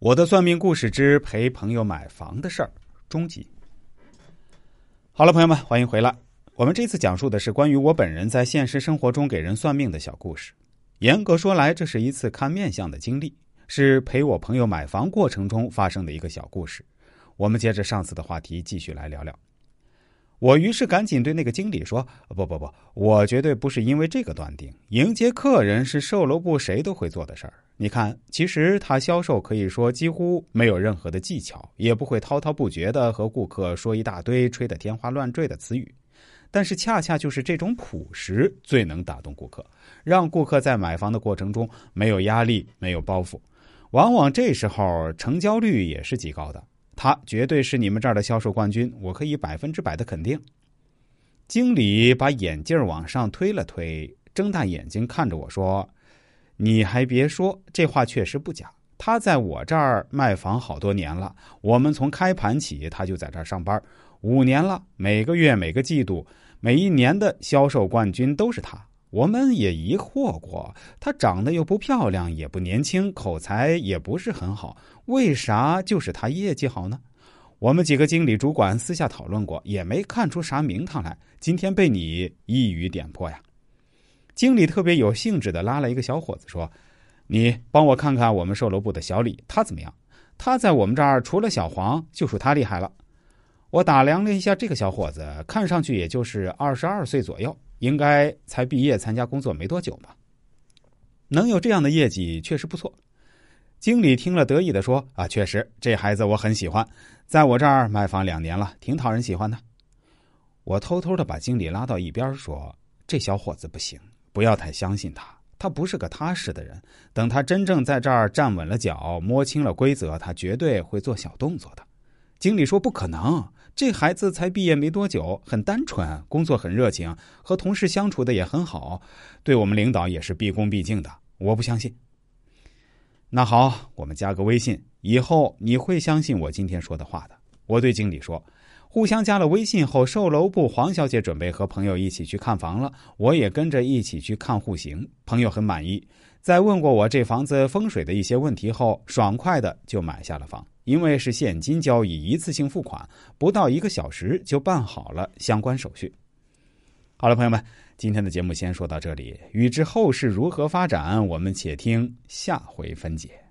我的算命故事之陪朋友买房的事儿，终极。好了，朋友们，欢迎回来。我们这次讲述的是关于我本人在现实生活中给人算命的小故事。严格说来，这是一次看面相的经历，是陪我朋友买房过程中发生的一个小故事。我们接着上次的话题继续来聊聊。我于是赶紧对那个经理说：“不不不，我绝对不是因为这个断定。迎接客人是售楼部谁都会做的事儿。你看，其实他销售可以说几乎没有任何的技巧，也不会滔滔不绝的和顾客说一大堆吹得天花乱坠的词语。但是恰恰就是这种朴实，最能打动顾客，让顾客在买房的过程中没有压力、没有包袱，往往这时候成交率也是极高的。”他绝对是你们这儿的销售冠军，我可以百分之百的肯定。经理把眼镜往上推了推，睁大眼睛看着我说：“你还别说，这话确实不假。他在我这儿卖房好多年了，我们从开盘起他就在这儿上班，五年了，每个月、每个季度、每一年的销售冠军都是他。”我们也疑惑过，他长得又不漂亮，也不年轻，口才也不是很好，为啥就是他业绩好呢？我们几个经理主管私下讨论过，也没看出啥名堂来。今天被你一语点破呀！经理特别有兴致的拉了一个小伙子说：“你帮我看看我们售楼部的小李，他怎么样？他在我们这儿除了小黄，就属他厉害了。”我打量了一下这个小伙子，看上去也就是二十二岁左右。应该才毕业参加工作没多久吧，能有这样的业绩确实不错。经理听了得意的说：“啊，确实，这孩子我很喜欢，在我这儿卖房两年了，挺讨人喜欢的。”我偷偷的把经理拉到一边说：“这小伙子不行，不要太相信他，他不是个踏实的人。等他真正在这儿站稳了脚，摸清了规则，他绝对会做小动作的。”经理说：“不可能。”这孩子才毕业没多久，很单纯，工作很热情，和同事相处的也很好，对我们领导也是毕恭毕敬的。我不相信。那好，我们加个微信，以后你会相信我今天说的话的。我对经理说，互相加了微信后，售楼部黄小姐准备和朋友一起去看房了，我也跟着一起去看户型。朋友很满意，在问过我这房子风水的一些问题后，爽快的就买下了房。因为是现金交易，一次性付款，不到一个小时就办好了相关手续。好了，朋友们，今天的节目先说到这里，欲知后事如何发展，我们且听下回分解。